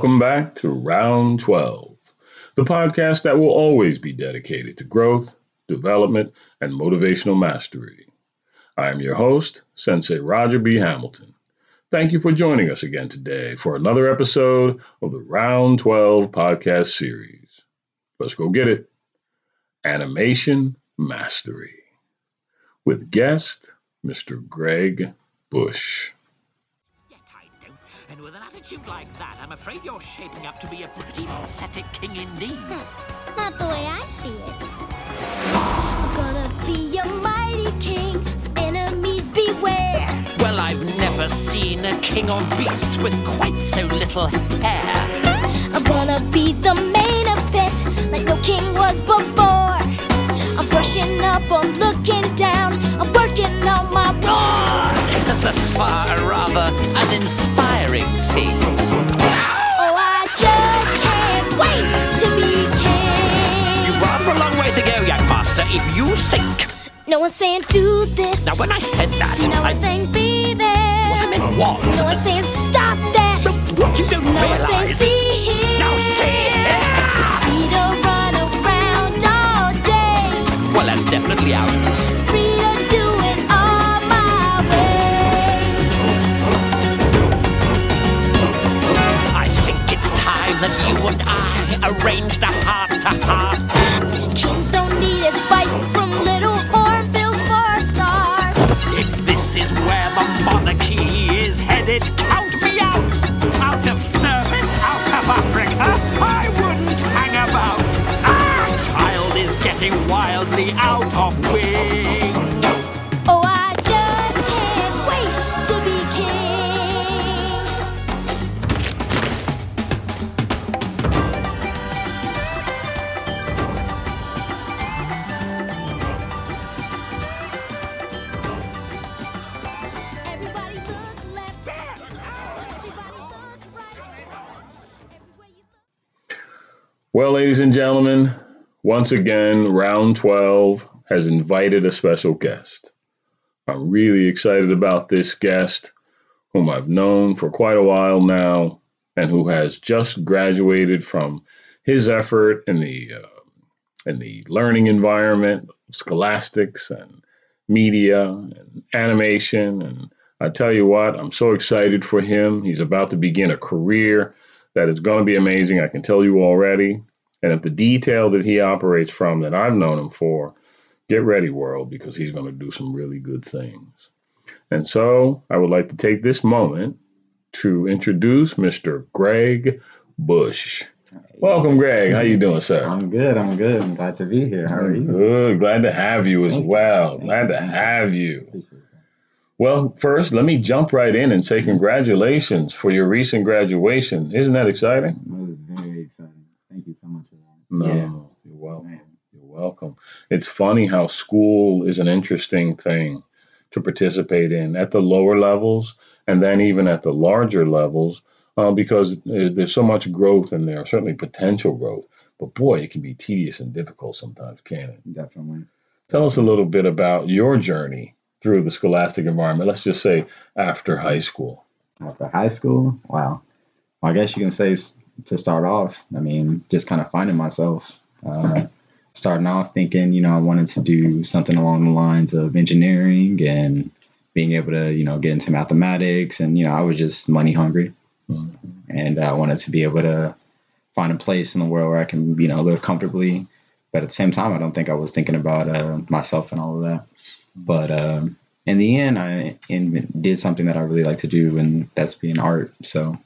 Welcome back to Round 12, the podcast that will always be dedicated to growth, development, and motivational mastery. I am your host, Sensei Roger B. Hamilton. Thank you for joining us again today for another episode of the Round 12 podcast series. Let's go get it. Animation Mastery with guest Mr. Greg Bush. And with an attitude like that, I'm afraid you're shaping up to be a pretty pathetic king indeed. Hmm. Not the way I see it. I'm gonna be a mighty king, so enemies beware. Well, I've never seen a king or beast with quite so little hair. I'm gonna be the main event, like no king was before. I'm brushing up, I'm looking down, I'm working on my God, thus far rather uninspiring if you think. No one's saying do this. Now, when I said that, no I. one's saying be there. What I meant was. No one's saying stop that. What you don't No one's saying see here. Now, see here. Free to run around all day. Well, that's definitely out. Free to do it all my way. I think it's time that you and I arranged a heart to heart. Headed, count me out. Out of service, out of Africa, I wouldn't hang about. This child is getting wildly out of wing. Ladies and gentlemen, once again, round 12 has invited a special guest. I'm really excited about this guest, whom I've known for quite a while now, and who has just graduated from his effort in the uh, in the learning environment, scholastics and media and animation. And I tell you what, I'm so excited for him. He's about to begin a career that is going to be amazing. I can tell you already. And if the detail that he operates from that I've known him for, get ready, world, because he's going to do some really good things. And so I would like to take this moment to introduce Mr. Greg Bush. Welcome, Greg. How you doing, sir? I'm good. I'm good. I'm glad to be here. How are you? Good. Glad to have you as Thank well. Thank Glad to have you. Well, first, let me jump right in and say congratulations for your recent graduation. Isn't that exciting? That was very exciting. Thank you so much for that. No, Yeah. you're welcome. Man. You're welcome. It's funny how school is an interesting thing to participate in at the lower levels and then even at the larger levels uh, because there's so much growth in there, certainly potential growth. But boy, it can be tedious and difficult sometimes, can it? Definitely. Tell us a little bit about your journey through the scholastic environment. Let's just say after high school. After high school, wow. Well, I guess you can say s- to start off, I mean, just kind of finding myself. Uh, starting off thinking, you know, I wanted to do something along the lines of engineering and being able to, you know, get into mathematics. And, you know, I was just money hungry. Mhm. and I wanted to be able to find a place in the world where I can, you know, live comfortably. But at the same time, I don't think I was thinking about uh, myself and all of that. But um, in the end, I in, did something that I really like to do, and that's being art. So,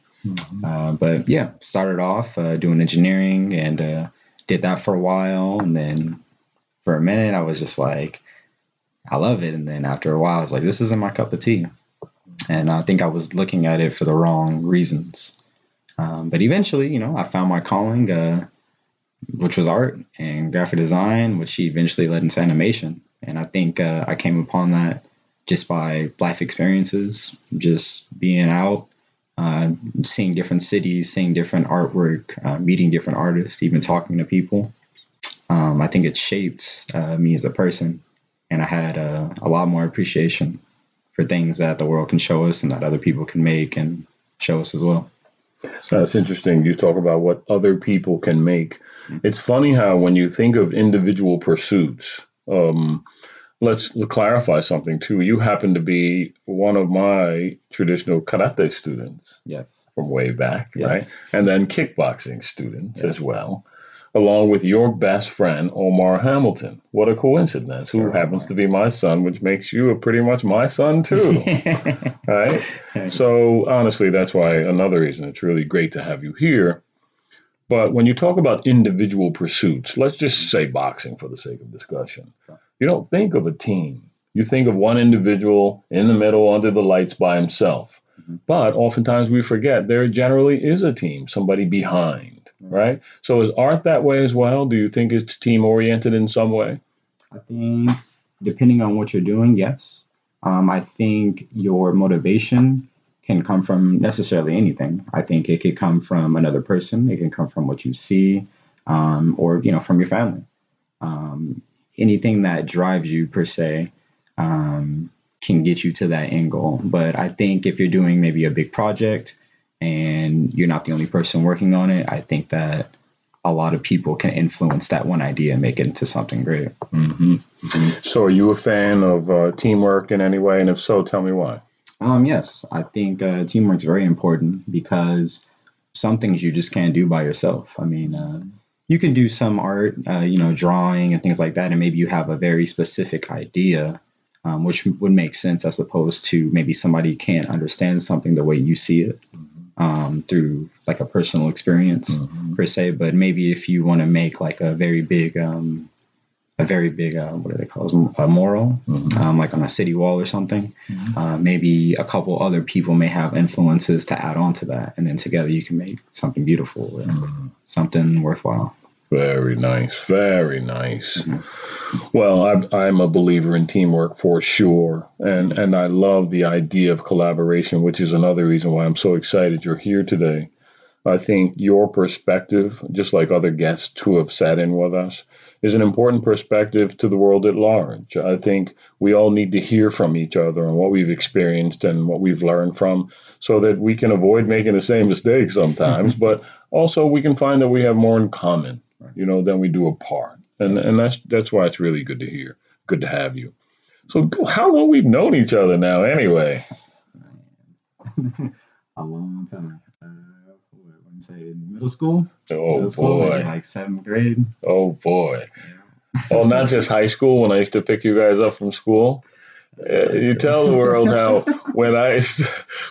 uh, but yeah, started off uh, doing engineering and uh, did that for a while, and then for a minute, I was just like, I love it. And then after a while, I was like, this isn't my cup of tea. And I think I was looking at it for the wrong reasons. Um, but eventually, you know, I found my calling, uh, which was art and graphic design, which eventually led into animation. And I think uh, I came upon that just by life experiences, just being out, uh, seeing different cities, seeing different artwork, uh, meeting different artists, even talking to people. Um, I think it shaped uh, me as a person, and I had uh, a lot more appreciation for things that the world can show us and that other people can make and show us as well. So that's interesting. You talk about what other people can make. It's funny how when you think of individual pursuits, um, let's clarify something too. You happen to be one of my traditional karate students Yes. from way back, Yes. right? And then kickboxing students as well, along with your best friend Omar Hamilton. What a coincidence! Who happens Omar. to be my son, which makes you a pretty much my son too, right? So honestly, that's why another reason it's really great to have you here. But when you talk about individual pursuits, let's just say boxing for the sake of discussion. You don't think of a team. You think of one individual in the middle under the lights by himself. Mhm. But oftentimes we forget there generally is a team, somebody behind, right? So is art that way as well? Do you think it's team oriented in some way? I think depending on what you're doing, yes. Um, I think your motivation can come from necessarily anything. I think it could come from another person. It can come from what you see, um, or you know, from your family. Um, anything that drives you per se um, can get you to that end goal. But I think if you're doing maybe a big project and you're not the only person working on it, I think that a lot of people can influence that one idea and make it into something great. Mm-hmm. So are you a fan of uh, teamwork in any way? And if so, tell me why. Um, yes, I think uh, is very important because some things you just can't do by yourself. I mean, uh, you can do some art, uh, you know, drawing and things like that, and maybe you have a very specific idea, um, which would make sense as opposed to maybe somebody can't understand something the way you see it um, through like a personal experience Mhm. per se. But maybe if you want to make like a very big, um, a very big, uh, what do they call it, a mural, Mhm. um, like on a city wall or something. Mhm. Uh, maybe a couple other people may have influences to add on to that, and then together you can make something beautiful, Mhm. something worthwhile. Very nice. Very nice. Mhm. Well, I'm, I'm a believer in teamwork for sure. And, and I love the idea of collaboration, which is another reason why I'm so excited you're here today. I think your perspective, just like other guests who have sat in with us, is an important perspective to the world at large. I think we all need to hear from each other and what we've experienced and what we've learned from so that we can avoid making the same mistakes sometimes, but also we can find that we have more in common, you know, than we do apart. And and that's that's why it's really good to hear. Good to have you. So how long we've known each other now anyway? a long time. Uh, would say middle school? Oh middle school, maybe boy. like seventh grade. Oh boy. Oh, not just high school when I used to pick you guys up from school. Uh, you tell the world how when I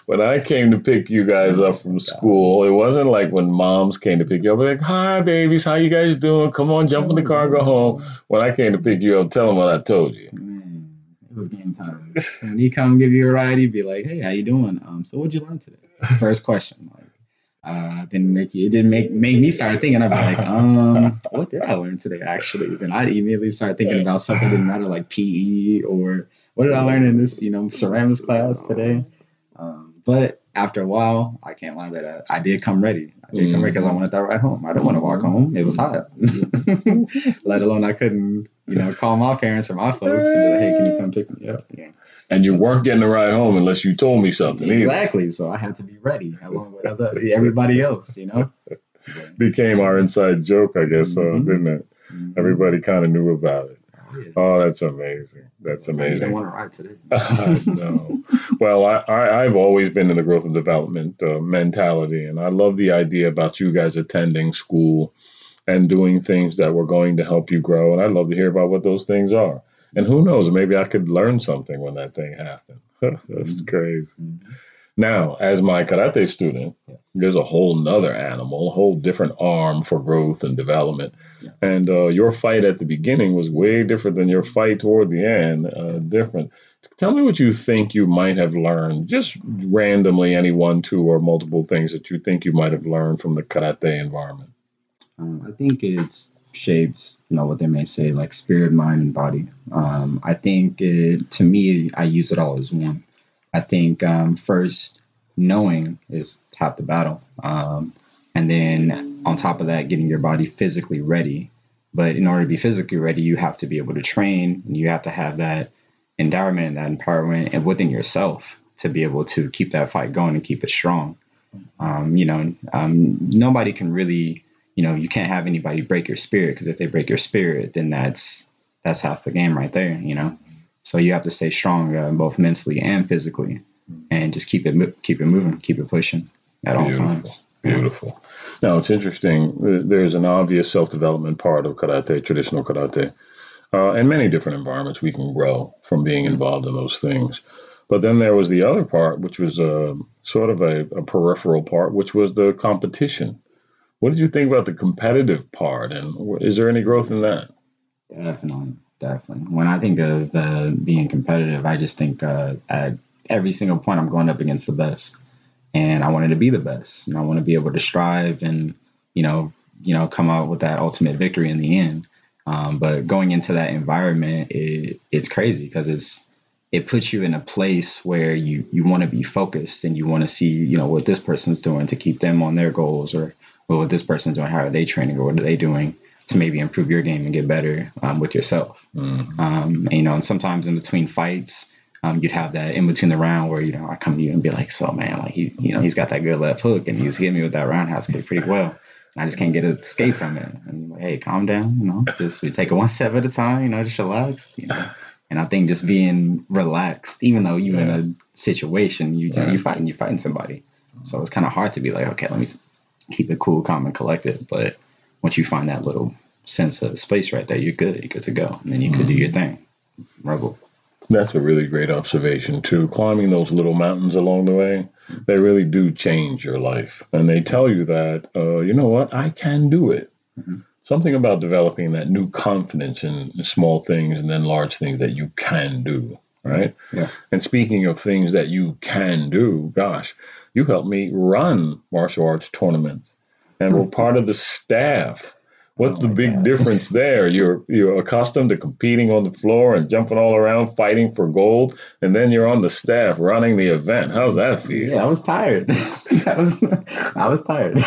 when I came to pick you guys up from school, it wasn't like when moms came to pick you up. Like, hi babies, how you guys doing? Come on, jump in the car, go home. When I came to pick you up, tell them what I told you. Man, it was game time. when he come give you a ride, he'd be like, "Hey, how you doing? Um, so what'd you learn today?" First question. Like, uh, didn't make you. It didn't make make me start thinking. I'd be like, um, what did I learn today? Actually, then I'd immediately start thinking about something that didn't matter, like PE or what did I learn in this, you know, ceramics class today. Um, but after a while, I can't lie that I, I did come ready. I did come ready because I wanted that ride home. I didn't want to walk home. It was hot. Let alone I couldn't, you know, call my parents or my folks and be like, "Hey, can you come pick me up?" Yeah. And you weren't getting a ride home unless you told me something. Either. Exactly. So I had to be ready along with other everybody else, you know. Became our inside joke, I guess, uh, Mhm. didn't it? Mhm. Everybody kind of knew about it. Oh. Oh, that's amazing. That's amazing. don't want to ride today. no. Well, I, I, I've always been in the growth and development uh, mentality, and I love the idea about you guys attending school and doing things that were going to help you grow. And I'd love to hear about what those things are. And who knows, maybe I could learn something when that thing happened. That's Mhm. crazy. Mhm. Now, as my karate student, Yes. there's a whole nother animal, a whole different arm for growth and development. Yeah. And uh, your fight at the beginning was way different than your fight toward the end. Uh, Yes. Different. Tell me what you think you might have learned, just randomly, any one, two, or multiple things that you think you might have learned from the karate environment. Um, I think it's shaped, you know, what they may say, like spirit, mind, and body. Um, I think it, to me, I use it all as one. I think um, first, knowing is half the battle. Um, and then on top of that, getting your body physically ready. But in order to be physically ready, you have to be able to train and you have to have that endowment and that empowerment and within yourself to be able to keep that fight going and keep it strong. Um, you know, um, nobody can really, you know, you can't have anybody break your spirit because if they break your spirit, then that's that's half the game right there. You know, so you have to stay strong uh, both mentally and physically, and just keep it keep it moving, keep it pushing at all times. Beautiful. Now it's interesting. uh, There's an obvious self-development part of karate, traditional karate. Uh, in many different environments, we can grow from being involved in those things. But then there was the other part, which was uh, sort of a, a peripheral part, which was the competition. What did you think about the competitive part, and is there any growth in that? Definitely, definitely. When I think of uh, being competitive, I just think uh, at every single point I'm going up against the best, and I wanted to be the best, and I want to be able to strive and you know, you know, come out with that ultimate victory in the end. Um, but going into that environment, it, it's crazy because it's it puts you in a place where you you want to be focused and you want to see you know what this person's doing to keep them on their goals or what this person's doing, how are they training or what are they doing to maybe improve your game and get better um, with yourself. Mhm. Um, and, you know, and sometimes in between fights, um, you'd have that in between the round where you know I come to you and be like, "So man, like he, you know, he's got that good left hook and he's hitting me with that roundhouse kick pretty well. I just can't get an escape from it." And like, "Hey, calm down, you know, just we take it one step at a time, you know, just relax, you know." And I think just being relaxed, even though you're in a situation, you you're fighting, you're fighting somebody, so it's kind of hard to be like, "Okay, let me keep it cool, calm, and collected." But once you find that little sense of space right there, you're good. You're good to go, and then you could do your thing. Rebel. That's a really great observation too. Climbing those little mountains along the way, they really do change your life, and they tell you that uh, you know what I can do it. Mhm. Something about developing that new confidence in small things and then large things that you can do, right? Yeah. And speaking of things that you can do, gosh, you helped me run martial arts tournaments, and were part of the staff. What's Oh the big difference there? You're you're accustomed to competing on the floor and jumping all around fighting for gold, and then you're on the staff running the event. How's that feel? Yeah, I was tired. I was I was tired.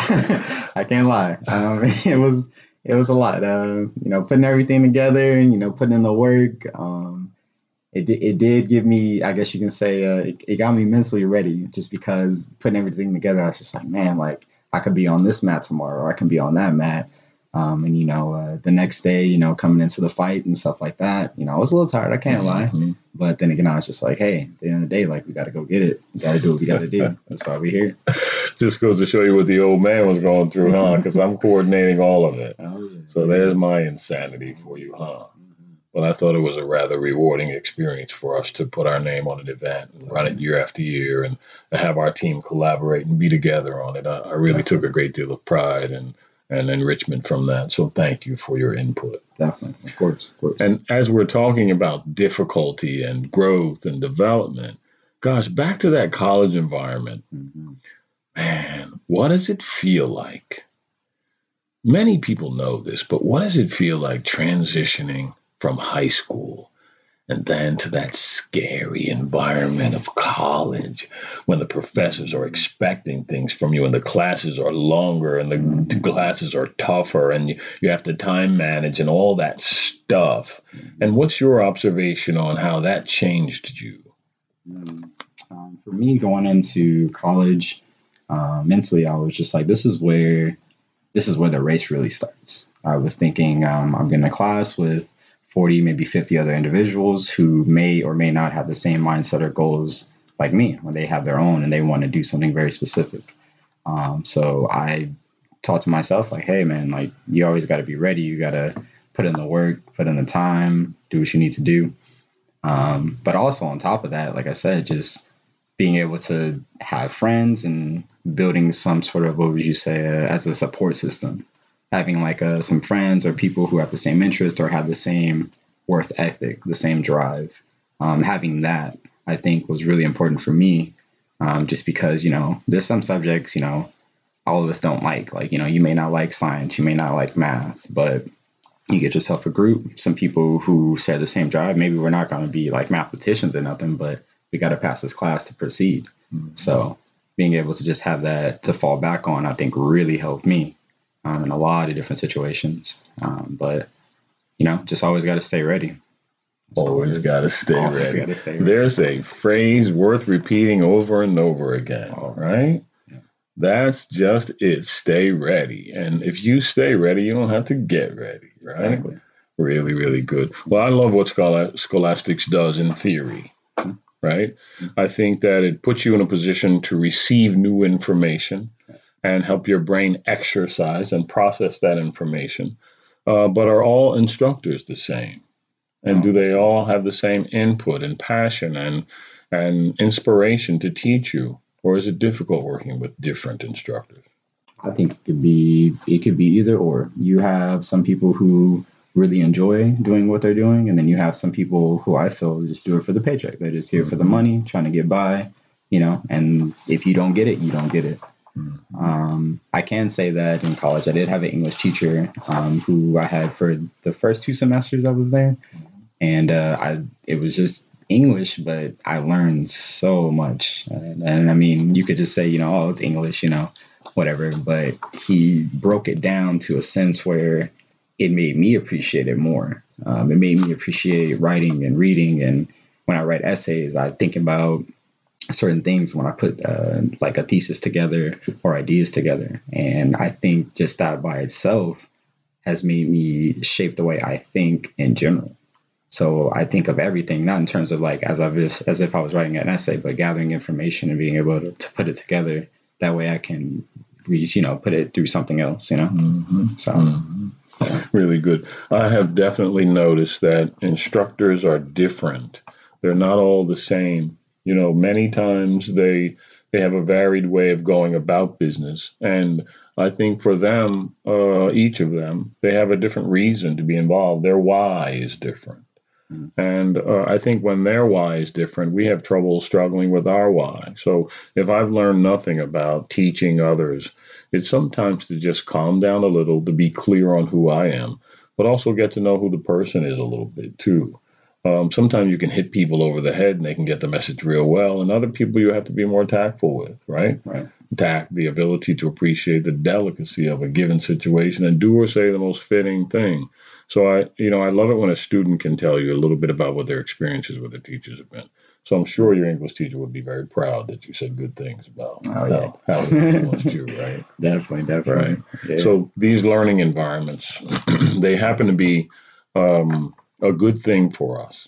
I can't lie. Um, it was it was a lot. Uh, you know, putting everything together and you know putting in the work. Um, it di- it did give me, I guess you can say, uh, it, it got me mentally ready. Just because putting everything together, I was just like, man, like I could be on this mat tomorrow, or I can be on that mat. Um, and you know, uh, the next day, you know, coming into the fight and stuff like that, you know, I was a little tired. I can't lie. Mhm. But then again, I was just like, hey, at the end of the day, like we got to go get it. We got to do what we got to do. That's why we here. Just goes to show you what the old man was going through, huh? Because I'm coordinating all of it. So there's my insanity for you, huh? But I thought it was a rather rewarding experience for us to put our name on an event and run it year after year and have our team collaborate and be together on it. I, I really took a great deal of pride and, and enrichment from that. So thank you for your input. Definitely, of course, of course. And as we're talking about difficulty and growth and development, gosh, back to that college environment, Mhm. man, what does it feel like? Many people know this, but what does it feel like transitioning from high school and then to that scary environment of college when the professors are expecting things from you and the classes are longer and the classes are tougher and you, you have to time manage and all that stuff? And what's your observation on how that changed you? Mm. Um, for me, going into college, uh, mentally, I was just like, this is where, this is where the race really starts. I was thinking, um, I'm in a class with 40, maybe 50 other individuals who may or may not have the same mindset or goals like me when they have their own and they want to do something very specific. Um, so I taught to myself, like, hey, man, like, you always got to be ready. You got to put in the work, put in the time, do what you need to do. Um, but also on top of that, like I said, just being able to have friends and building some sort of what would you say uh, as a support system, having like uh, some friends or people who have the same interest or have the same worth ethic, the same drive. Um, having that, I think, was really important for me, um, just because you know there's some subjects you know all of us don't like. Like you know you may not like science, you may not like math, but you get yourself a group, some people who share the same drive. Maybe we're not going to be like mathematicians or nothing, but we got to pass this class to proceed. So being able to just have that to fall back on, I think really helped me um, in a lot of different situations. Um, but you know, just always got to stay ready. Just Always got to stay ready. There's a phrase worth repeating over and over again, Always. right? Yeah. That's just it. Stay ready. And if you stay ready, you don't have to get ready, right? Exactly. Really, really good. Well, I love what Schola- Scholastics does in theory, right? I think that it puts you in a position to receive new information and help your brain exercise and process that information. Uh, but are all instructors the same? And do they all have the same input and passion and and inspiration to teach you, or is it difficult working with different instructors? I think it could be it could be either or. You have some people who really enjoy doing what they're doing, and then you have some people who I feel just do it for the paycheck. They're just here for the money, trying to get by, you know. And if you don't get it, you don't get it. Um, I can say that in college, I did have an English teacher um, who I had for the first two semesters I was there, and uh, I it was just English, but I learned so much. And, and I mean, you could just say, you know, oh, it's English, you know, whatever. But he broke it down to a sense where it made me appreciate it more. Um, it made me appreciate writing and reading. And when I write essays, I think about certain things when I put uh, like a thesis together or ideas together. And I think just that by itself has made me shape the way I think in general. So I think of everything not in terms of like as if as if I was writing an essay, but gathering information and being able to, to put it together. That way I can, reach, you know, put it through something else. You know. Mm-hmm. So Really good. I have definitely noticed that instructors are different. They're not all the same. You know, many times they they have a varied way of going about business, and I think for them, uh, each of them, they have a different reason to be involved. Their why is different. And uh, I think when their why is different, we have trouble struggling with our why. So if I've learned nothing about teaching others, it's sometimes to just calm down a little, to be clear on who I am, but also get to know who the person is a little bit too. Um, sometimes you can hit people over the head and they can get the message real well, and other people you have to be more tactful with, right? right. Tact, the ability to appreciate the delicacy of a given situation and do or say the most fitting thing. So I, you know, I love it when a student can tell you a little bit about what their experiences with their teachers have been. So I'm sure your English teacher would be very proud that you said good things about Oh, yeah. how, how it influenced you, right? Definitely, definitely. Right. Yeah. So these learning environments, they happen to be um, a good thing for us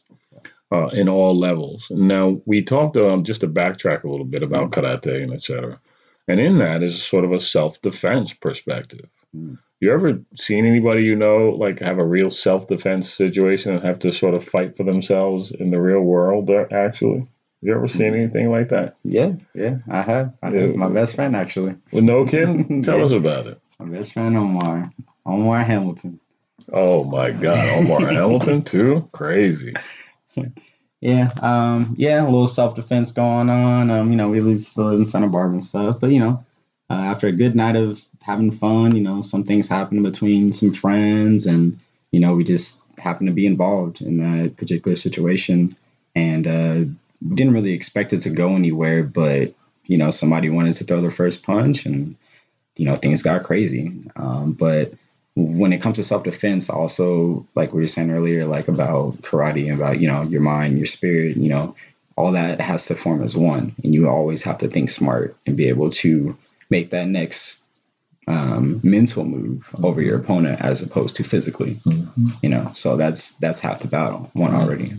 uh, in all levels. Now we talked um, just to backtrack a little bit about karate and etc. And in that is sort of a self-defense perspective. Mm. You ever seen anybody you know like have a real self-defense situation and have to sort of fight for themselves in the real world? There, actually, you ever seen anything like that? yeah, yeah, I have. I have. My best friend actually. Well, no kidding. Tell Yeah. us about it. My best friend Omar. Omar Hamilton. Oh my God, Omar Hamilton too? Crazy. Yeah, um, yeah, a little self defense going on. Um, you know, we lose still in Santa Barbara and stuff, but you know, uh, after a good night of having fun, you know, some things happen between some friends, and you know, we just happened to be involved in that particular situation, and uh, we didn't really expect it to go anywhere, but you know, somebody wanted to throw the first punch, and you know, things got crazy. Um, but when it comes to self defense, also like we were saying earlier, like about karate and about you know your mind, your spirit, you know, all that has to form as one, and you always have to think smart and be able to make that next um, mental move over your opponent as opposed to physically. You know, so that's that's half the battle won already.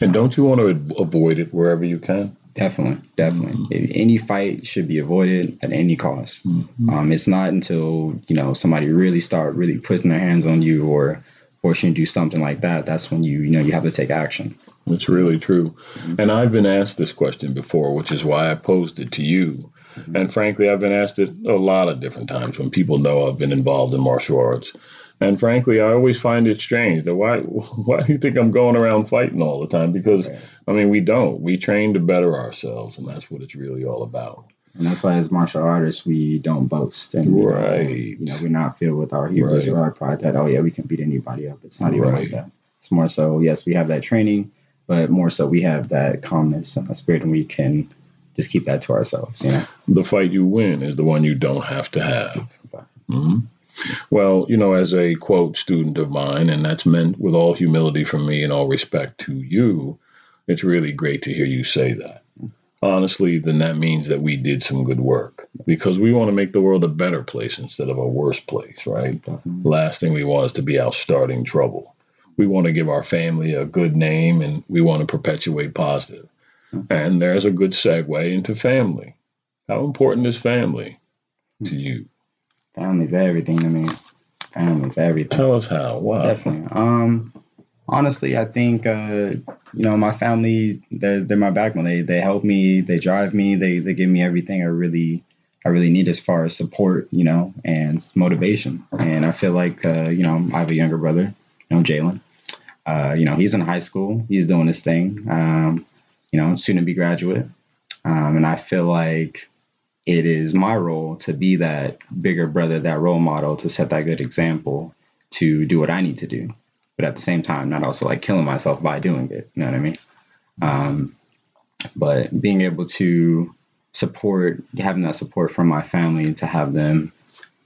And don't you want to avoid it wherever you can? Definitely, definitely. Mm-hmm. Any fight should be avoided at any cost. Mm-hmm. Um, it's not until you know somebody really start really putting their hands on you or forcing you to do something like that. That's when you you know you have to take action. It's really true. Mm-hmm. And I've been asked this question before, which is why I posed it to you. And frankly, I've been asked it a lot of different times when people know I've been involved in martial arts. And frankly, I always find it strange that why why do you think I'm going around fighting all the time? Because I mean, we don't. We train to better ourselves, and that's what it's really all about. And that's why as martial artists we don't boast and you know, Right. you know we're not filled with our hubris Right. or our pride that oh yeah we can beat anybody up. It's not even Right. like that. It's more so yes we have that training, but more so we have that calmness and that spirit and we can just keep that to ourselves. You know. the fight you win is the one you don't have to have. Exactly. Mhm. Well, you know, as a quote student of mine, and that's meant with all humility from me and all respect to you, it's really great to hear you say that. honestly, then that means that we did some good work because we want to make the world a better place instead of a worse place, right? Definitely. Last thing we want is to be out starting trouble. We want to give our family a good name and we want to perpetuate positive. Mm-hmm. And there's a good segue into family. How important is family to mm-hmm. you? Family's everything to me. Family's everything. Tell us how. Wow. Definitely. Um, honestly, I think uh, you know my family. They're, they're my backbone. They they help me. They drive me. They they give me everything I really I really need as far as support. You know, and motivation. And I feel like uh, you know I have a younger brother. You know, Jalen. Uh, you know, he's in high school. He's doing his thing. Um, you know, soon to be graduate. Um, and I feel like it is my role to be that bigger brother, that role model, to set that good example, to do what I need to do, but at the same time, not also like killing myself by doing it. You know what I mean? Um, but being able to support, having that support from my family, to have them,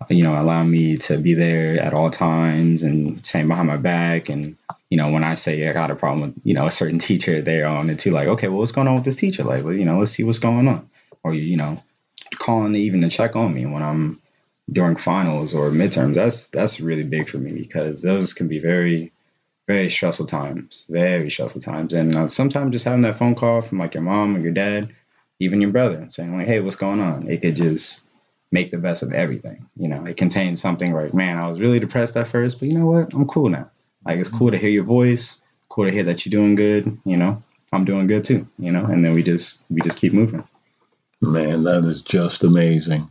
you know, allow me to be there at all times and saying behind my back and you know, when I say I got a problem with, you know, a certain teacher, they're on it too, like, okay, well, what's going on with this teacher? Like, well, you know, let's see what's going on. Or, you know, calling even to check on me when I'm during finals or midterms. That's that's really big for me because those can be very, very stressful times, very stressful times. And uh, sometimes just having that phone call from like your mom or your dad, even your brother, saying like, hey, what's going on? It could just make the best of everything. You know, it contains something like, man, I was really depressed at first, but you know what? I'm cool now. Like it's cool to hear your voice, cool to hear that you're doing good, you know. I'm doing good too, you know, and then we just we just keep moving. Man, that is just amazing.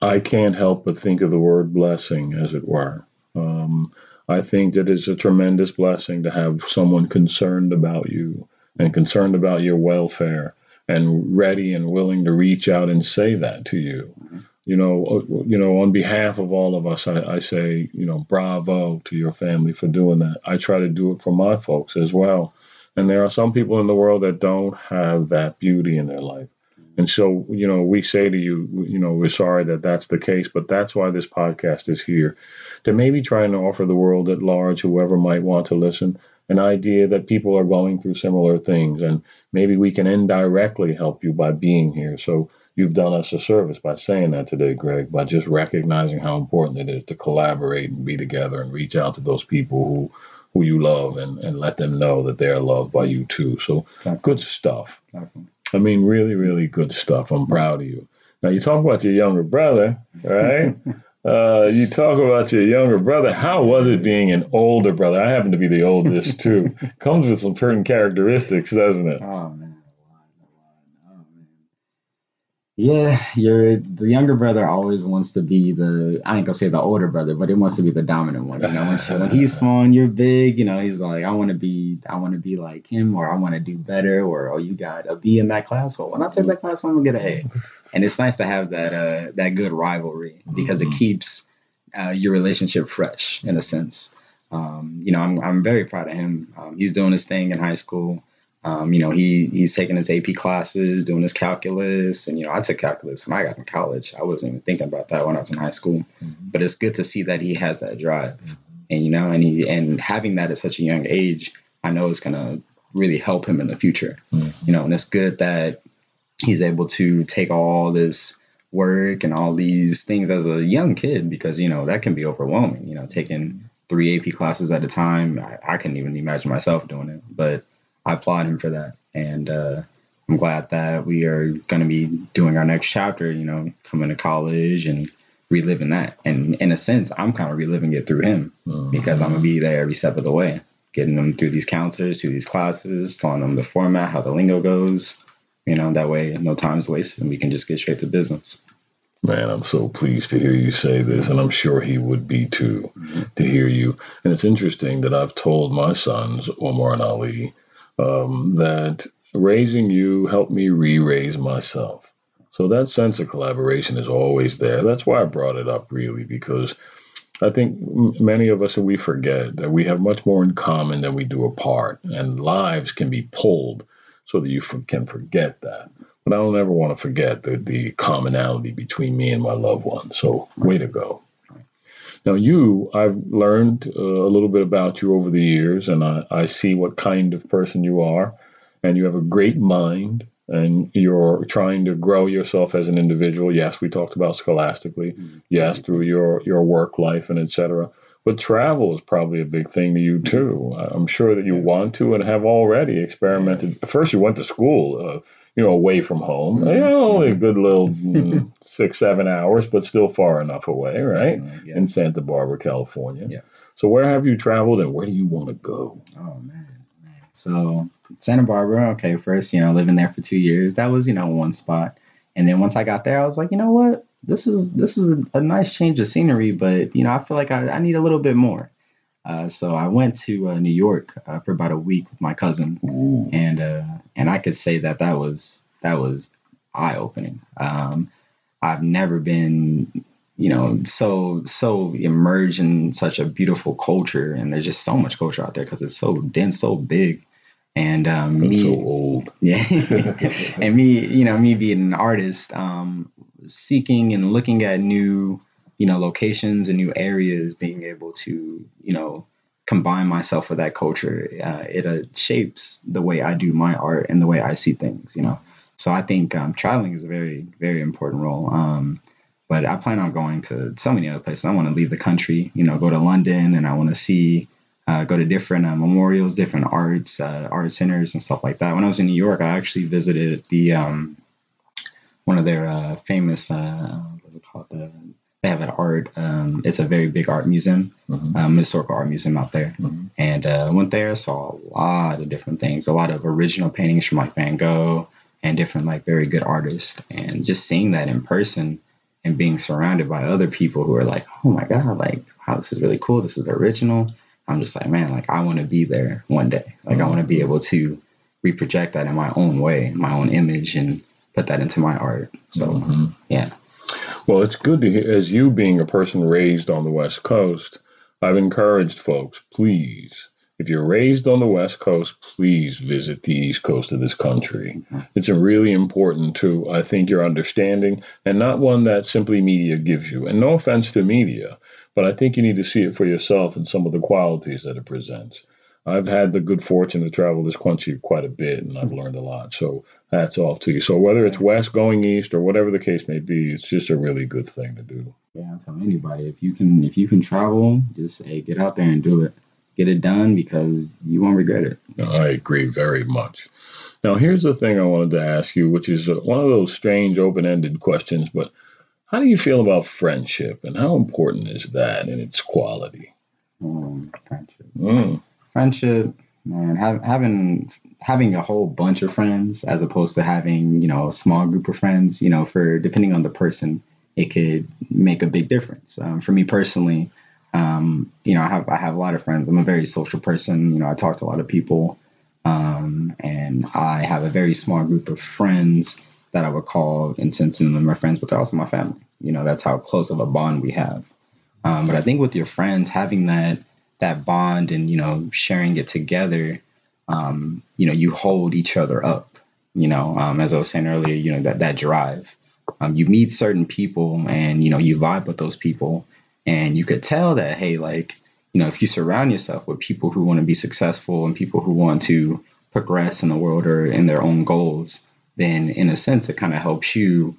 I can't help but think of the word blessing, as it were. Um, I think that it's a tremendous blessing to have someone concerned about you and concerned about your welfare and ready and willing to reach out and say that to you. You know, uh, you know, on behalf of all of us, I, I say, you know, bravo to your family for doing that. I try to do it for my folks as well. And there are some people in the world that don't have that beauty in their life. And so, you know, we say to you, you know, we're sorry that that's the case, but that's why this podcast is here to maybe try and offer the world at large, whoever might want to listen, an idea that people are going through similar things. And maybe we can indirectly help you by being here. So you've done us a service by saying that today, Greg, by just recognizing how important it is to collaborate and be together and reach out to those people who who you love and, and let them know that they're loved by you too. So good stuff. I mean, really, really good stuff. I'm proud of you. Now, you talk about your younger brother, right? uh, you talk about your younger brother. How was it being an older brother? I happen to be the oldest too. Comes with some certain characteristics, doesn't it? Oh man. Yeah, you're the younger brother always wants to be the I ain't gonna say the older brother, but he wants to be the dominant one. You know, when, she, when he's small and you're big, you know, he's like, I want to be, I want to be like him, or I want to do better, or oh, you got a B in that class. Well, when I take that class, I'm gonna get an A. And it's nice to have that uh, that good rivalry because it keeps uh, your relationship fresh in a sense. Um, you know, I'm I'm very proud of him. Um, he's doing his thing in high school. Um, you know, he he's taking his AP classes, doing his calculus, and you know, I took calculus when I got in college. I wasn't even thinking about that when I was in high school. Mm-hmm. But it's good to see that he has that drive, and you know, and he and having that at such a young age, I know is gonna really help him in the future. Mhm. You know, and it's good that he's able to take all this work and all these things as a young kid because you know that can be overwhelming. You know, taking three AP classes at a time, I, I couldn't even imagine myself doing it, but I applaud him for that. And uh, I'm glad that we are going to be doing our next chapter, you know, coming to college and reliving that. And in a sense, I'm kind of reliving it through him because I'm going to be there every step of the way, getting them through these counselors, through these classes, telling them the format, how the lingo goes. You know, that way no time's wasted and we can just get straight to business. Man, I'm so pleased to hear you say this, and I'm sure he would be too to hear you. And it's interesting that I've told my sons, Omar and Ali, um, that raising you helped me re raise myself. So that sense of collaboration is always there. That's why I brought it up, really, because I think many of us, we forget that we have much more in common than we do apart, and lives can be pulled so that you can forget that. But I don't ever want to forget the, the commonality between me and my loved one. So, way to go. Now, you, I've learned uh, a little bit about you over the years, and I, I see what kind of person you are. And you have a great mind, and you're trying to grow yourself as an individual. Yes, we talked about scholastically. Mhm. Yes, through your your work life and etc. But travel is probably a big thing to you too. I- I'm sure that you Yes. want to and have already experimented. Yes. First, you went to school, uh, you know, away from home. Mhm. You know, only a good little mm, six, seven hours, but still far enough away, right? Definitely, In. Santa Barbara, California. Yes. So, where have you traveled and where do you want to go? Oh man, man. So Santa Barbara, okay, first, you know, living there for two years, that was, you know, one spot. And then once I got there, I was like, you know what? This is this is a, a nice change of scenery, but you know, I feel like I, I need a little bit more. Uh, so I went to uh, New York uh, for about a week with my cousin, Ooh. and uh, and I could say that that was that was eye opening. Um, I've never been, you know, so so immersed in such a beautiful culture, and there's just so much culture out there because it's so dense, so big, and um, me, so old. yeah, and me, you know, me being an artist, um, seeking and looking at new, you know, locations and new areas, being able to, you know, combine myself with that culture, uh, it uh, shapes the way I do my art and the way I see things, you know. So I think um, traveling is a very, very important role. Um, but I plan on going to so many other places. I want to leave the country, you know, go to London, and I want to see uh, go to different uh, memorials, different arts, uh, art centers, and stuff like that. When I was in New York, I actually visited the um, one of their uh, famous uh, it called? The, they have an art. Um, it's a very big art museum, Mhm. um, historical art museum out there. Mhm. And uh, went there, saw a lot of different things, a lot of original paintings from like Van Gogh and different like very good artists, and just seeing that in person and being surrounded by other people who are like, oh my god, like wow, this is really cool. This is original. I'm just like, man, like I want to be there one day. Like I want to be able to reproject that in my own way, my own image, and put that into my art. So Mhm. yeah, Well, it's good to hear. As you being a person raised on the West Coast, I've encouraged folks, please, if you're raised on the West Coast, please visit the East Coast of this country. Mm-hmm. It's a really important to, I think, your understanding, and not one that simply media gives you. And no offense to media, but I think you need to see it for yourself and some of the qualities that it presents. I've had the good fortune to travel this country quite a bit, and I've learned a lot. So hats off to you. So whether it's west going east or whatever the case may be, it's just a really good thing to do. yeah. I tell anybody if you can if you can travel, just hey, get out there and do it. Get it done because you won't regret it. I agree very much. Now, here's the thing I wanted to ask you, which is uh, one of those strange open ended questions, but how do you feel about friendship and how important is that in its quality? Um, friendship. Mm, friendship man have, having having a whole bunch of friends as opposed to having you know a small group of friends you know for depending on the person it could make a big difference. Um, for me personally um, you know I have I have a lot of friends. I'm a very social person you know I talk to a lot of people um, and I have a very small group of friends that I would call in sense in my friends but they're also my family. You know that's how close of a bond we have. Um, but I think with your friends having that that bond and you know sharing it together um, you know you hold each other up you know um, as i was saying earlier you know that that drive. Um, you meet certain people and you know you vibe with those people and you could tell that hey like you know if you surround yourself with people who want to be successful and people who want to progress in the world or in their own goals then in a sense it kind of helps you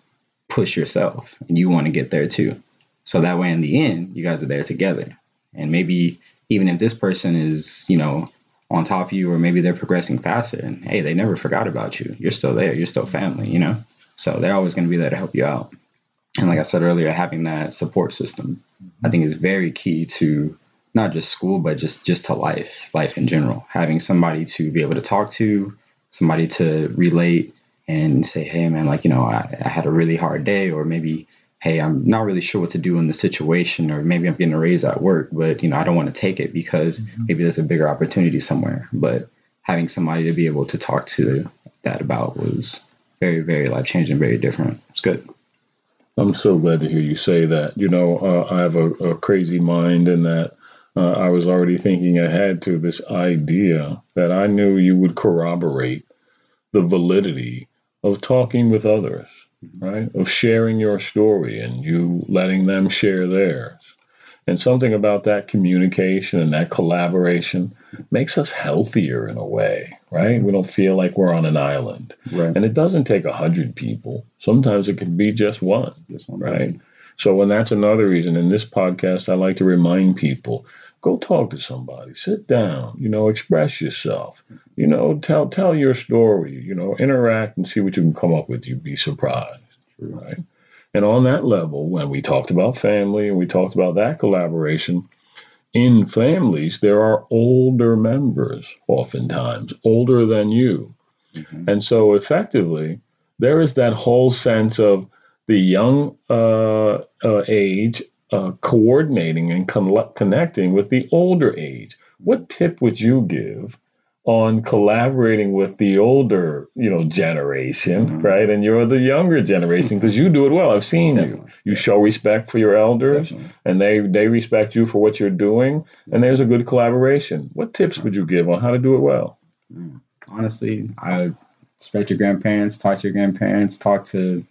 push yourself and you want to get there too. So that way in the end you guys are there together. And maybe even if this person is, you know, on top of you, or maybe they're progressing faster, and hey, they never forgot about you. You're still there. You're still family, you know. So they're always going to be there to help you out. And like I said earlier, having that support system, I think is very key to not just school, but just just to life, life in general. Having somebody to be able to talk to, somebody to relate and say, hey, man, like you know, I, I had a really hard day, or maybe hey, I'm not really sure what to do in the situation, or maybe I'm getting a raise at work, but you know, I don't want to take it because maybe there's a bigger opportunity somewhere. But having somebody to be able to talk to that about was very, very life changing, very different. It's good. I'm so glad to hear you say that. You know, uh, I have a, a crazy mind in that uh, I was already thinking ahead to this idea that I knew you would corroborate the validity of talking with others, Mm-hmm. right? Of sharing your story and you letting them share theirs. And something about that communication and that collaboration makes us healthier in a way, right? We don't feel like we're on an island. Right. And it doesn't take a hundred people. Sometimes it can be just one, This one, right? So, and that's another reason in this podcast, I like to remind people go talk to somebody, sit down, you know, express yourself, you know, tell tell your story, you know, interact and see what you can come up with. You'd be surprised, right? And on that level, when we talked about family and we talked about that collaboration, in families, there are older members, oftentimes older than you. Mhm. And so, effectively, there is that whole sense of the young uh, uh, age uh, coordinating and con- connecting with the older age. What tip would you give on collaborating with the older, you know, generation, Mhm. right? And you're the younger generation because you do it well. I've seen you. Definitely. You show respect for your elders, Definitely. and they they respect you for what you're doing. And there's a good collaboration. What tips would you give on how to do it well? honestly, I respect your grandparents, talk to your grandparents, talk to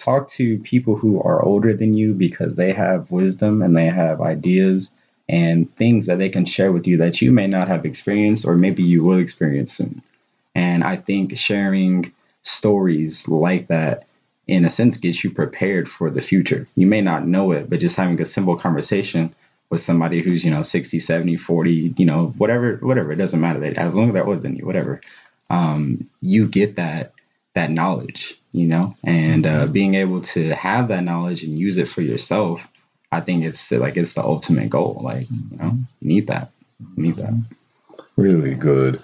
talk to people who are older than you because they have wisdom and they have ideas and things that they can share with you that you may not have experienced or maybe you will experience soon. And I think sharing stories like that in a sense gets you prepared for the future. You may not know it, but just having a simple conversation with somebody who's, you know, 60, 70, 40, you know, whatever, whatever, it doesn't matter. As long as they're older than you, whatever, um, you get that, that knowledge, you know, and uh, mm-hmm. being able to have that knowledge and use it for yourself, I think it's like, it's the ultimate goal. Like, you know, mm-hmm. you need that. You need that. Mm-hmm. Really good.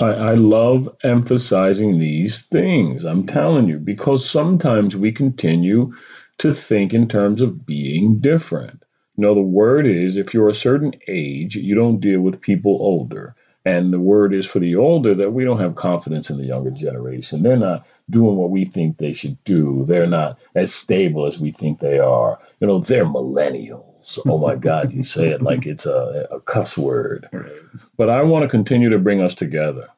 I, I love emphasizing these things. I'm telling you, because sometimes we continue to think in terms of being different. You know, the word is if you're a certain age, you don't deal with people older. And the word is for the older that we don't have confidence in the younger generation. They're not doing what we think they should do. They're not as stable as we think they are. You know, they're millennials. Oh my God, you say it like it's a, a cuss word. But I want to continue to bring us together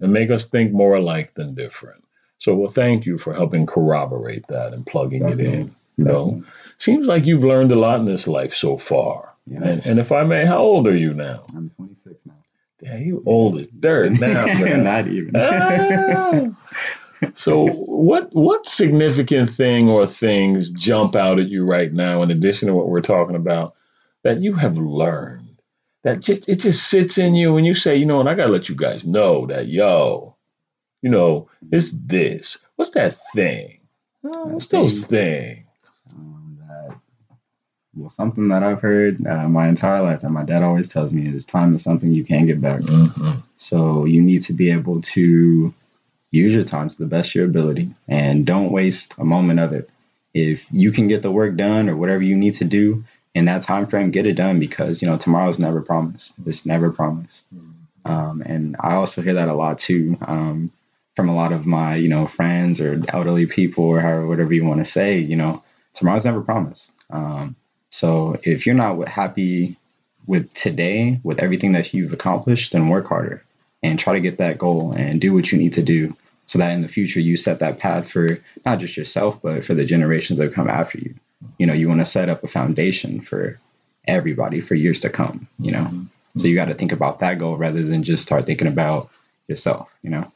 and make us think more alike than different. So, well, thank you for helping corroborate that and plugging it in. You know, seems like you've learned a lot in this life so far. And, and if I may, how old are you now? I'm 26 now. Yeah, you old as dirt now. man. Not even. Ah. so what what significant thing or things jump out at you right now in addition to what we're talking about that you have learned that just it just sits in you and you say you know what i gotta let you guys know that yo you know it's this what's that thing Oh, what's those things well, something that I've heard uh, my entire life that my dad always tells me is time is something you can't get back. Mhm. So you need to be able to use your time to the best of your ability and don't waste a moment of it. If you can get the work done or whatever you need to do in that time frame, get it done because you know tomorrow's never promised. It's never promised. Um, and I also hear that a lot too um, from a lot of my you know friends or elderly people or however whatever you want to say. You know, tomorrow's never promised. Um, so if you're not happy with today, with everything that you've accomplished, then work harder and try to get that goal and do what you need to do so that in the future you set that path for not just yourself, but for the generations that come after you. You know, you want to set up a foundation for everybody for years to come, you know? So you got to think about that goal rather than just start thinking about yourself, you know?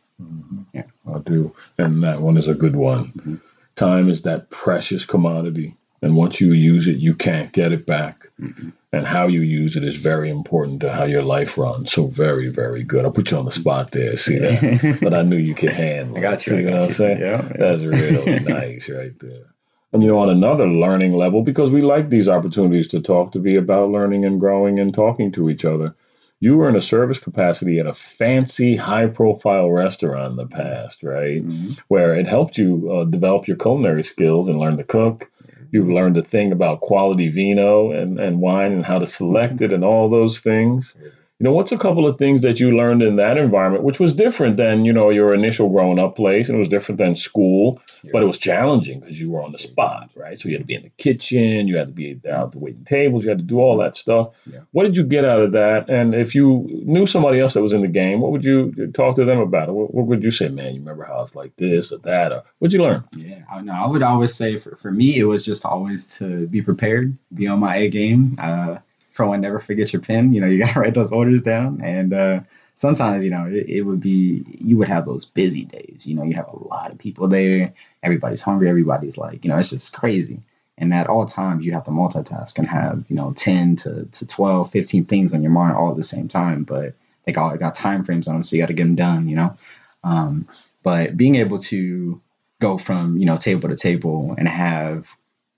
Yeah. I do. And that one is a good one. Mhm. Time is that precious commodity. And once you use it, you can't get it back. Mhm. And how you use it is very important to how your life runs. So, very, very good. I'll put you on the spot there. See that? but I knew you could handle I got you. See I what got I'm saying? Yeah. That's really nice right there. And you know, on another learning level, because we like these opportunities to talk, to be about learning and growing and talking to each other. You were in a service capacity at a fancy, high profile restaurant in the past, right? Mhm. Where it helped you uh, develop your culinary skills and learn to cook. You learned a thing about quality vino and, and wine and how to select it and all those things. You know, what's a couple of things that you learned in that environment, which was different than, you know, your initial growing up place and it was different than school, but it was challenging because you were on the spot, right? So you had to be in the kitchen, you had to be out the waiting tables, you had to do all that stuff. Yeah. What did you get out of that? And if you knew somebody else that was in the game, what would you talk to them about? What, what would you say, man, you remember how it's like this or that? Or what'd you learn? Yeah, I know. I would always say for, for me, it was just always to be prepared, be on my A game. Uh, for one, never forget your pen. You know, you gotta write those orders down. And uh, sometimes, you know, it, it would be you would have those busy days. You know, you have a lot of people there. Everybody's hungry. Everybody's like, you know, it's just crazy. And at all times, you have to multitask and have, you know, 10 to, to 12, 15 things on your mind all at the same time. But they all got time frames on them, so you got to get them done, you know? Um, but being able to go from, you know, table to table and have,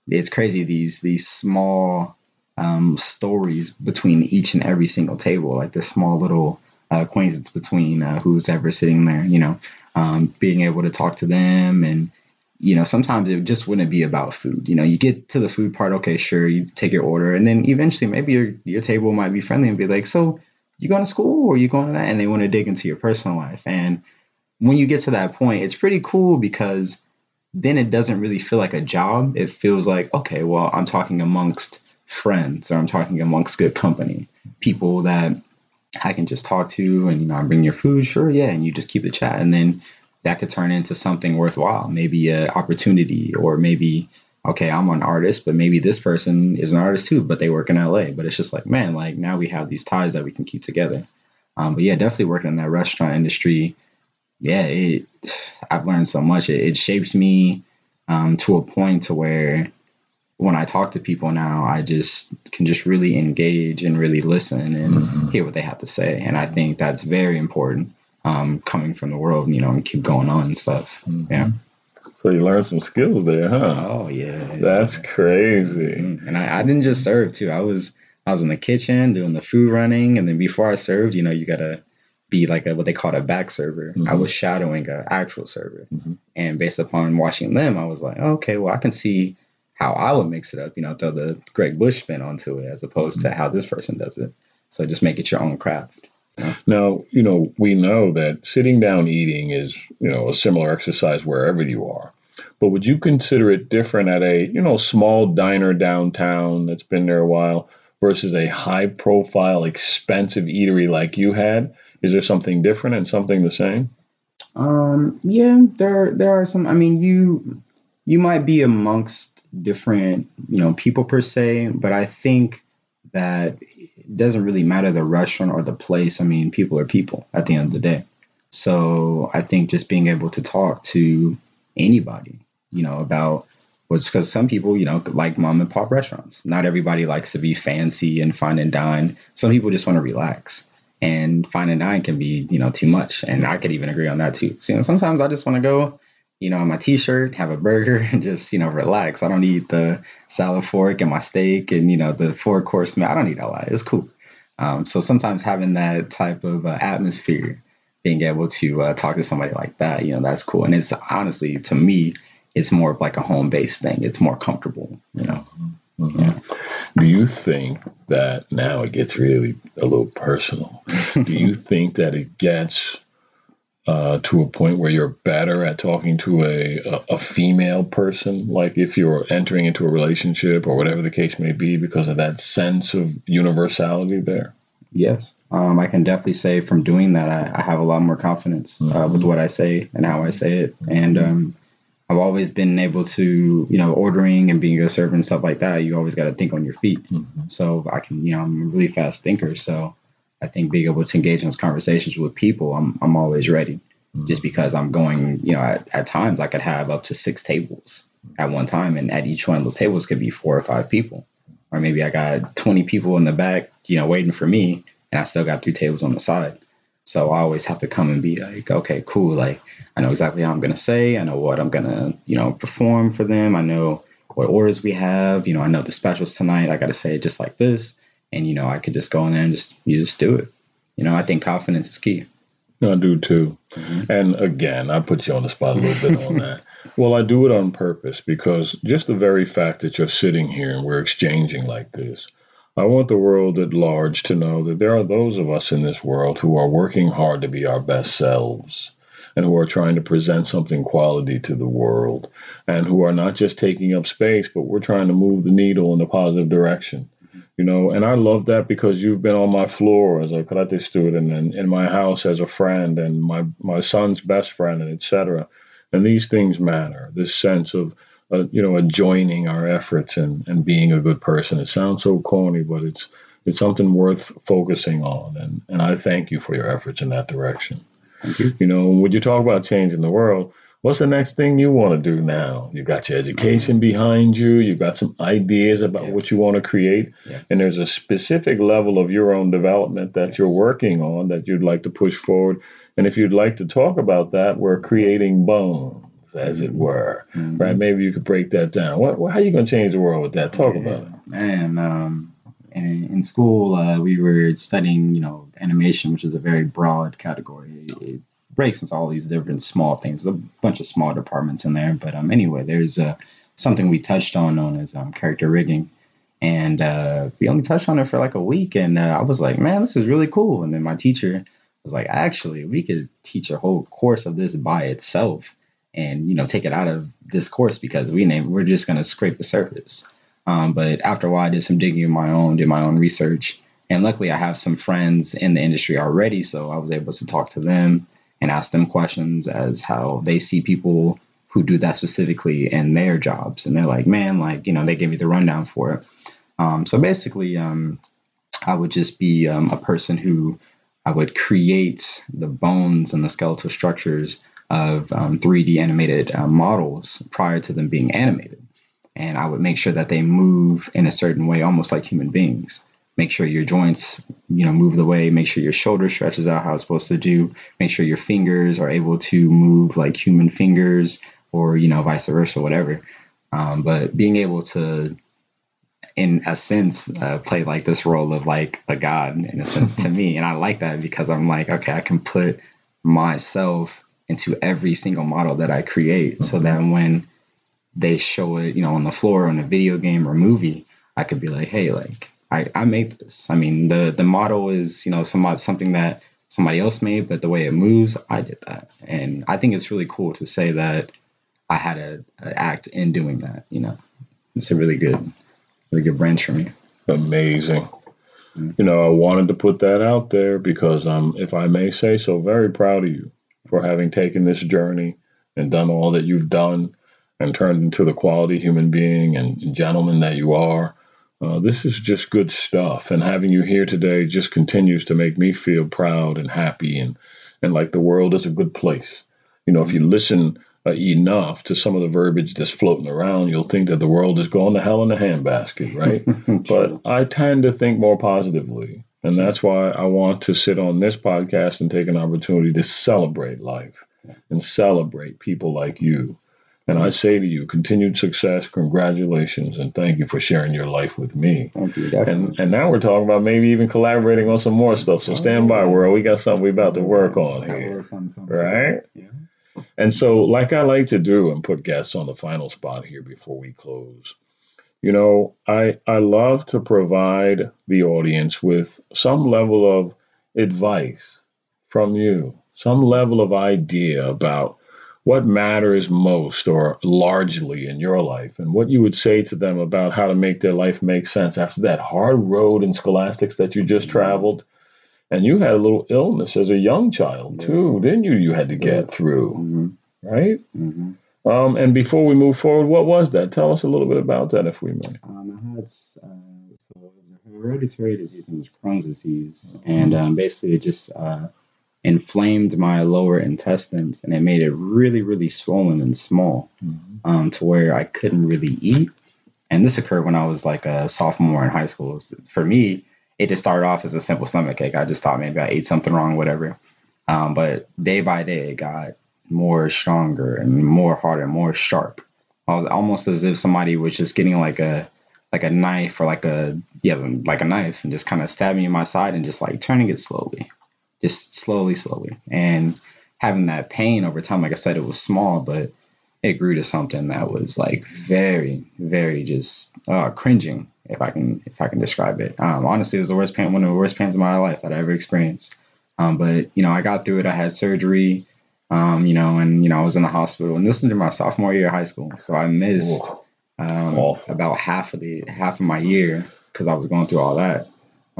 it's crazy, these, these small um, stories between each and every single table, like this small little uh, acquaintance between uh, who's ever sitting there, you know, um, being able to talk to them and, you know, sometimes it just wouldn't be about food. You know, you get to the food part, okay, sure, you take your order, and then eventually maybe your your table might be friendly and be like, so you going to school or you going to that? And they want to dig into your personal life. And when you get to that point, it's pretty cool because then it doesn't really feel like a job. It feels like, okay, well, I'm talking amongst friends or I'm talking amongst good company, people that I can just talk to and, you know, I'm bringing your food, sure, yeah, and you just keep the chat. And then that could turn into something worthwhile, maybe an opportunity, or maybe, okay, I'm an artist, but maybe this person is an artist too, but they work in LA. But it's just like, man, like now we have these ties that we can keep together. Um, but yeah, definitely working in that restaurant industry. Yeah, it, I've learned so much. It, it shapes me um, to a point to where when I talk to people now, I just can just really engage and really listen and mm-hmm. hear what they have to say. And I think that's very important um, coming from the world, you know, and keep going on and stuff. Mm-hmm. Yeah. So you learned some skills there, huh? Oh yeah. That's crazy. Mm-hmm. And I, I didn't just serve too. I was I was in the kitchen doing the food running, and then before I served, you know, you gotta be like a, what they call a back server. Mm-hmm. I was shadowing an actual server, mm-hmm. and based upon watching them, I was like, okay, well, I can see how I would mix it up. You know, throw the Greg Bush spin onto it as opposed to mm-hmm. how this person does it. So just make it your own craft. Now, you know, we know that sitting down eating is, you know, a similar exercise wherever you are. But would you consider it different at a, you know, small diner downtown that's been there a while versus a high profile, expensive eatery like you had? Is there something different and something the same? Um, yeah, there there are some I mean you you might be amongst different, you know, people per se, but I think that it doesn't really matter the restaurant or the place. I mean, people are people at the end of the day. So I think just being able to talk to anybody, you know, about what's because some people, you know, like mom and pop restaurants. Not everybody likes to be fancy and fine and dine. Some people just want to relax. And fine and dine can be, you know, too much. And I could even agree on that too. So, you know, sometimes I just want to go you know, on my t-shirt, have a burger and just, you know, relax. I don't need the salad fork and my steak and, you know, the four course meal. I don't need all that. It's cool. Um, so sometimes having that type of uh, atmosphere, being able to uh, talk to somebody like that, you know, that's cool. And it's honestly, to me, it's more of like a home based thing. It's more comfortable, you know. Mm-hmm. Yeah. Do you think that now it gets really a little personal? Do you think that it gets uh, to a point where you're better at talking to a, a, a female person, like if you're entering into a relationship or whatever the case may be, because of that sense of universality there? Yes, um, I can definitely say from doing that, I, I have a lot more confidence uh, mm-hmm. with what I say and how I say it, and um, I've always been able to, you know, ordering and being a server and stuff like that. You always got to think on your feet. Mm-hmm. So I can, you know, I'm a really fast thinker, so I think being able to engage in those conversations with people, I'm I'm always ready. Mm-hmm. Just because I'm going, you know, at, at times I could have up to six tables at one time, and at each one of those tables could be four or five people, or maybe I got 20 people in the back, you know, waiting for me, and I still got three tables on the side. So I always have to come and be like, okay, cool. Like I know exactly how I'm gonna say. I know what I'm gonna, you know, perform for them. I know what orders we have. You know, I know the specials tonight. I got to say it just like this and you know I could just go in there and just you just do it. You know, I think confidence is key. I do too. Mm-hmm. And again, I put you on the spot a little bit on that. Well, I do it on purpose because just the very fact that you're sitting here and we're exchanging like this, I want the world at large to know that there are those of us in this world who are working hard to be our best selves and who are trying to present something quality to the world and who are not just taking up space, but we're trying to move the needle in a positive direction you know and i love that because you've been on my floor as a karate student and in my house as a friend and my my son's best friend and etc and these things matter this sense of uh, you know adjoining our efforts and and being a good person it sounds so corny but it's it's something worth focusing on. And, and I thank you for your efforts in that direction. Thank you. You know, when you talk about changing the world, what's the next thing you want to do now? You got your education behind you, You've got some ideas about Yes. what you want to create, Yes. and there's a specific level of your own development that you're working on that you'd like to push forward. And if you'd like to talk about that, we're creating bones, as it were. Mhm. Right? Maybe you could break that down. What, how you gonna change the world with that? Talk about it. And um, in, in school, uh, we were studying, you know, animation, which is a very broad category. It breaks into all these different small things, a bunch of small departments in there. But um, anyway, there's uh, something we touched on known as um, character rigging. And uh, we only touched on it for like a week. And uh, I was like, man, this is really cool. And then my teacher was like, actually, we could teach a whole course of this by itself and, you know, take it out of this course because we name we're just to scrape the surface. Um, but after a while, I did some digging of my own, did my own research. And luckily, I have some friends in the industry already. So I was able to talk to them and ask them questions as how they see people who do that specifically in their jobs. And they're like, man, like, you know, they gave me the rundown for it. Um, so basically, um, I would just be um, a person who I would create the bones and the skeletal structures of um, 3D animated uh, models prior to them being animated and I would make sure that they move in a certain way, almost like human beings. Make sure your joints, you know, move the way. Make sure your shoulder stretches out how it's supposed to do. Make sure your fingers are able to move like human fingers, or you know, vice versa, whatever. Um, but being able to, in a sense, uh, play like this role of like a god, in a sense, to me, and I like that because I'm like, okay, I can put myself into every single model that I create, so that when they show it, you know, on the floor in a video game or movie, I could be like, hey, like I, I made this. I mean, the the model is, you know, somebody something that somebody else made, but the way it moves, I did that. And I think it's really cool to say that I had a, a act in doing that, you know. It's a really good really good branch for me. Amazing. Mm. You know, I wanted to put that out there because I'm, if I may say so, very proud of you for having taken this journey and done all that you've done and turned into the quality human being and gentleman that you are. Uh, this is just good stuff. And having you here today just continues to make me feel proud and happy and, and like the world is a good place. You know, if you listen uh, enough to some of the verbiage that's floating around, you'll think that the world is going to hell in a handbasket, right? but I tend to think more positively. And that's why I want to sit on this podcast and take an opportunity to celebrate life and celebrate people like you. And I say to you, continued success, congratulations, and thank you for sharing your life with me. Thank you. Definitely. And and now we're talking about maybe even collaborating on some more stuff. So stand by, oh. world. We got something we about to work on here. was something, something. Right? Yeah. And so, like I like to do and put guests on the final spot here before we close, you know, I, I love to provide the audience with some level of advice from you, some level of idea about what matters most or largely in your life and what you would say to them about how to make their life make sense after that hard road in scholastics that you just traveled. And you had a little illness as a young child too, didn't you? You had to get through hmm right? hmm Um, and before we move forward, what was that? Tell us a little bit about that, if we may. Um, I had uh, so a hereditary disease, it was Crohn's disease, and um, basically it just uh, inflamed my lower intestines, and it made it really, really swollen and small, um, to where I couldn't really eat. And this occurred when I was like a sophomore in high school. For me, it just started off as a simple stomach ache. I just thought maybe I ate something wrong, whatever. Um, but day by day, it got more stronger and more harder, more sharp. I was almost as if somebody was just getting like a like a knife or like a yeah like a knife and just kind of stabbing me in my side and just like turning it slowly, just slowly, slowly, and having that pain over time. Like I said, it was small, but it grew to something that was like very, very just uh, cringing. If I can, if I can describe it, um, honestly, it was the worst pain, one of the worst pains of my life that I ever experienced. Um, but you know, I got through it. I had surgery, um, you know, and you know, I was in the hospital, and this is my sophomore year of high school, so I missed um, about half of the half of my year because I was going through all that.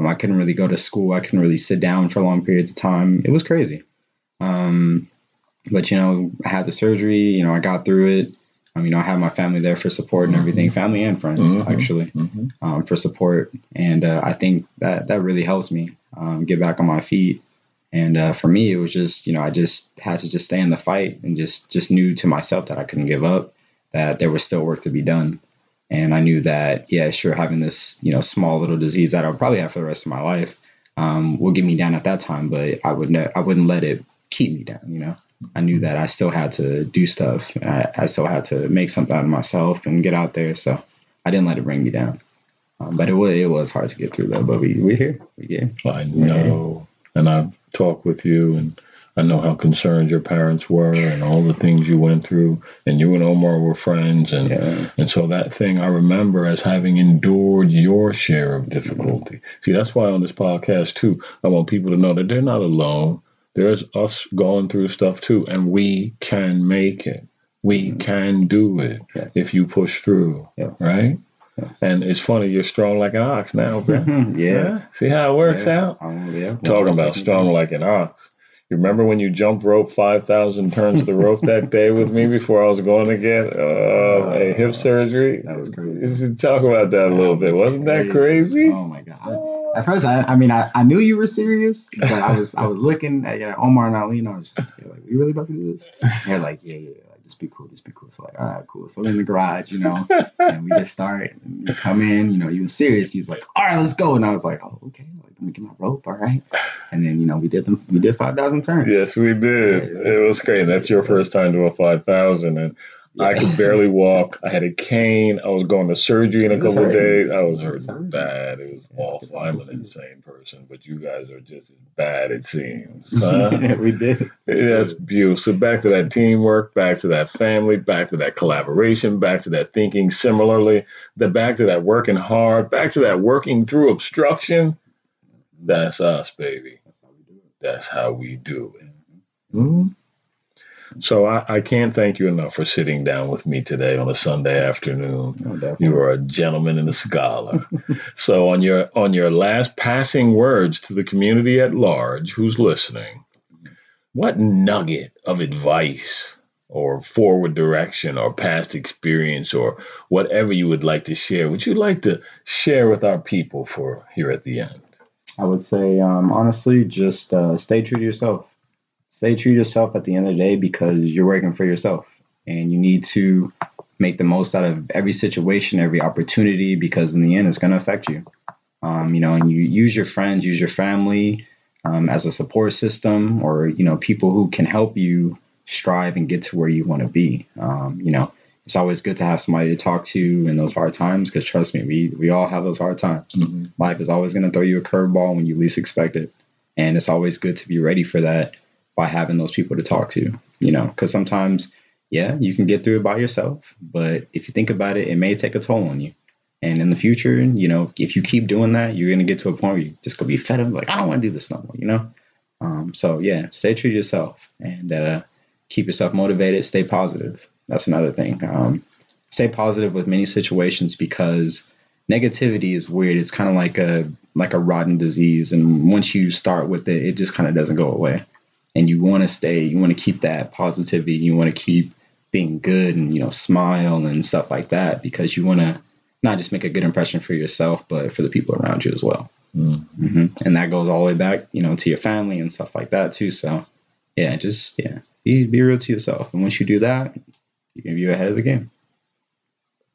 Um, I couldn't really go to school. I couldn't really sit down for long periods of time. It was crazy. Um, but you know, I had the surgery. You know, I got through it. Um, you know, I have my family there for support and everything, family and friends Mhm. actually Mhm. um, for support, and uh, I think that that really helps me um, get back on my feet. And uh, for me, it was just you know I just had to just stay in the fight and just just knew to myself that I couldn't give up, that there was still work to be done, and I knew that yeah, sure, having this you know small little disease that I'll probably have for the rest of my life um, will get me down at that time, but I would ne- I wouldn't let it keep me down, you know. I knew that I still had to do stuff. I, I still had to make something out of myself and get out there. So I didn't let it bring me down. Um, but it was it was hard to get through though. But we we're here. We're here. I know, and I've talked with you, and I know how concerned your parents were, and all the things you went through. And you and Omar were friends, and Yeah. and so that thing I remember as having endured your share of difficulty. See, that's why on this podcast too, I want people to know that they're not alone. There's us going through stuff too, and we can make it. We can do it Yes. if you push through, Yes. right? And it's funny, you're strong like an ox now, bro. yeah. See how it works yeah. out? Um, yeah. Talking about strong like an ox. You remember when you jumped rope 5,000 turns of the rope that day with me before I was going to get uh, a hip surgery? That was crazy. Talk about that a little bit. Wasn't that crazy? Oh my god! I- at first, I, I mean, I, I knew you were serious, but I was I was looking at you know, Omar and Eileen. I was just like, "You're you really about to do this? And they're like, yeah, yeah, just be cool, just be cool. So like, all right, cool. So we're in the garage, you know, and we just start. And you come in, you know, you was serious. You was like, all right, let's go. And I was like, oh, okay. Like, let me get my rope. All right. And then you know, we did them. We did five thousand turns. Yes, we did. Yeah, it was- It was great. That's your first time doing 5,000. And I could barely walk. I had a cane. I was going to surgery in a couple of days. I was It hurting hurting. bad. It was Yeah, awful. I'm an insane person, but you guys are just as bad, it seems. Huh? yeah, we did. That's beautiful. So back to that teamwork, back to that family, back to that collaboration, back to that thinking similarly, the back to that working hard, back to that working through obstruction. That's us, baby. That's how we do it. That's how we do it. Mhm. So I, I can't thank you enough for sitting down with me today on a Sunday afternoon. No, definitely. You are a gentleman and a scholar. so on your on your last passing words to the community at large who's listening, what nugget of advice or forward direction or past experience or whatever you would like to share would you like to share with our people for here at the end? I would say, um, honestly, just uh, stay true to yourself. Stay true to yourself at the end of the day because you're working for yourself and you need to make the most out of every situation, every opportunity because in the end, it's going to affect you. Um, you know, and you use your friends, use your family um, as a support system or, you know, people who can help you strive and get to where you want to be. Um, you know, it's always good to have somebody to talk to in those hard times because trust me, we, we all have those hard times life is always going to throw you a curveball when you least expect it and it's always good to be ready for that by having those people to talk to you know because sometimes yeah you can get through it by yourself but if you think about it it may take a toll on you and in the future you know if you keep doing that you're going to get to a point where you just going to be fed up like i don't want to do this no more you know um, so yeah stay true to yourself and uh, keep yourself motivated stay positive that's another thing um, stay positive with many situations because negativity is weird. It's kind of like a like a rotten disease, and once you start with it, it just kind of doesn't go away. And you want to stay, you want to keep that positivity. You want to keep being good and you know smile and stuff like that because you want to not just make a good impression for yourself, but for the people around you as well. Mm. hmm And that goes all the way back, you know, to your family and stuff like that too. So yeah, just yeah, be be real to yourself. And once you do that, you can be ahead of the game.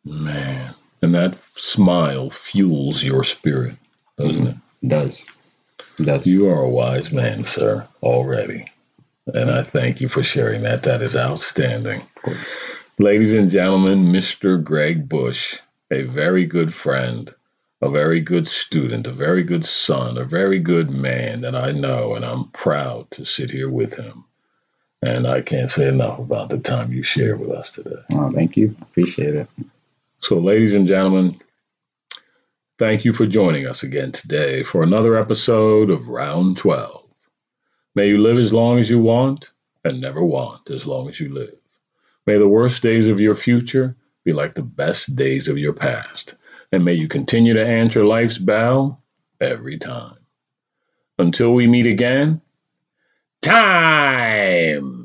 Man. And that smile fuels your spirit, doesn't it? It does. Does. You are a wise man, sir, already. And I thank you for sharing that. That is outstanding. Ladies and gentlemen, Mr. Greg Bush, a very good friend, a very good student, a very good son, a very good man that I know, and I'm proud to sit here with him. And I can't say enough about the time you shared with us today. Oh, thank you. Appreciate it. So, ladies and gentlemen, thank you for joining us again today for another episode of Round 12. May you live as long as you want and never want as long as you live. May the worst days of your future be like the best days of your past. And may you continue to answer life's bell every time. Until we meet again, time!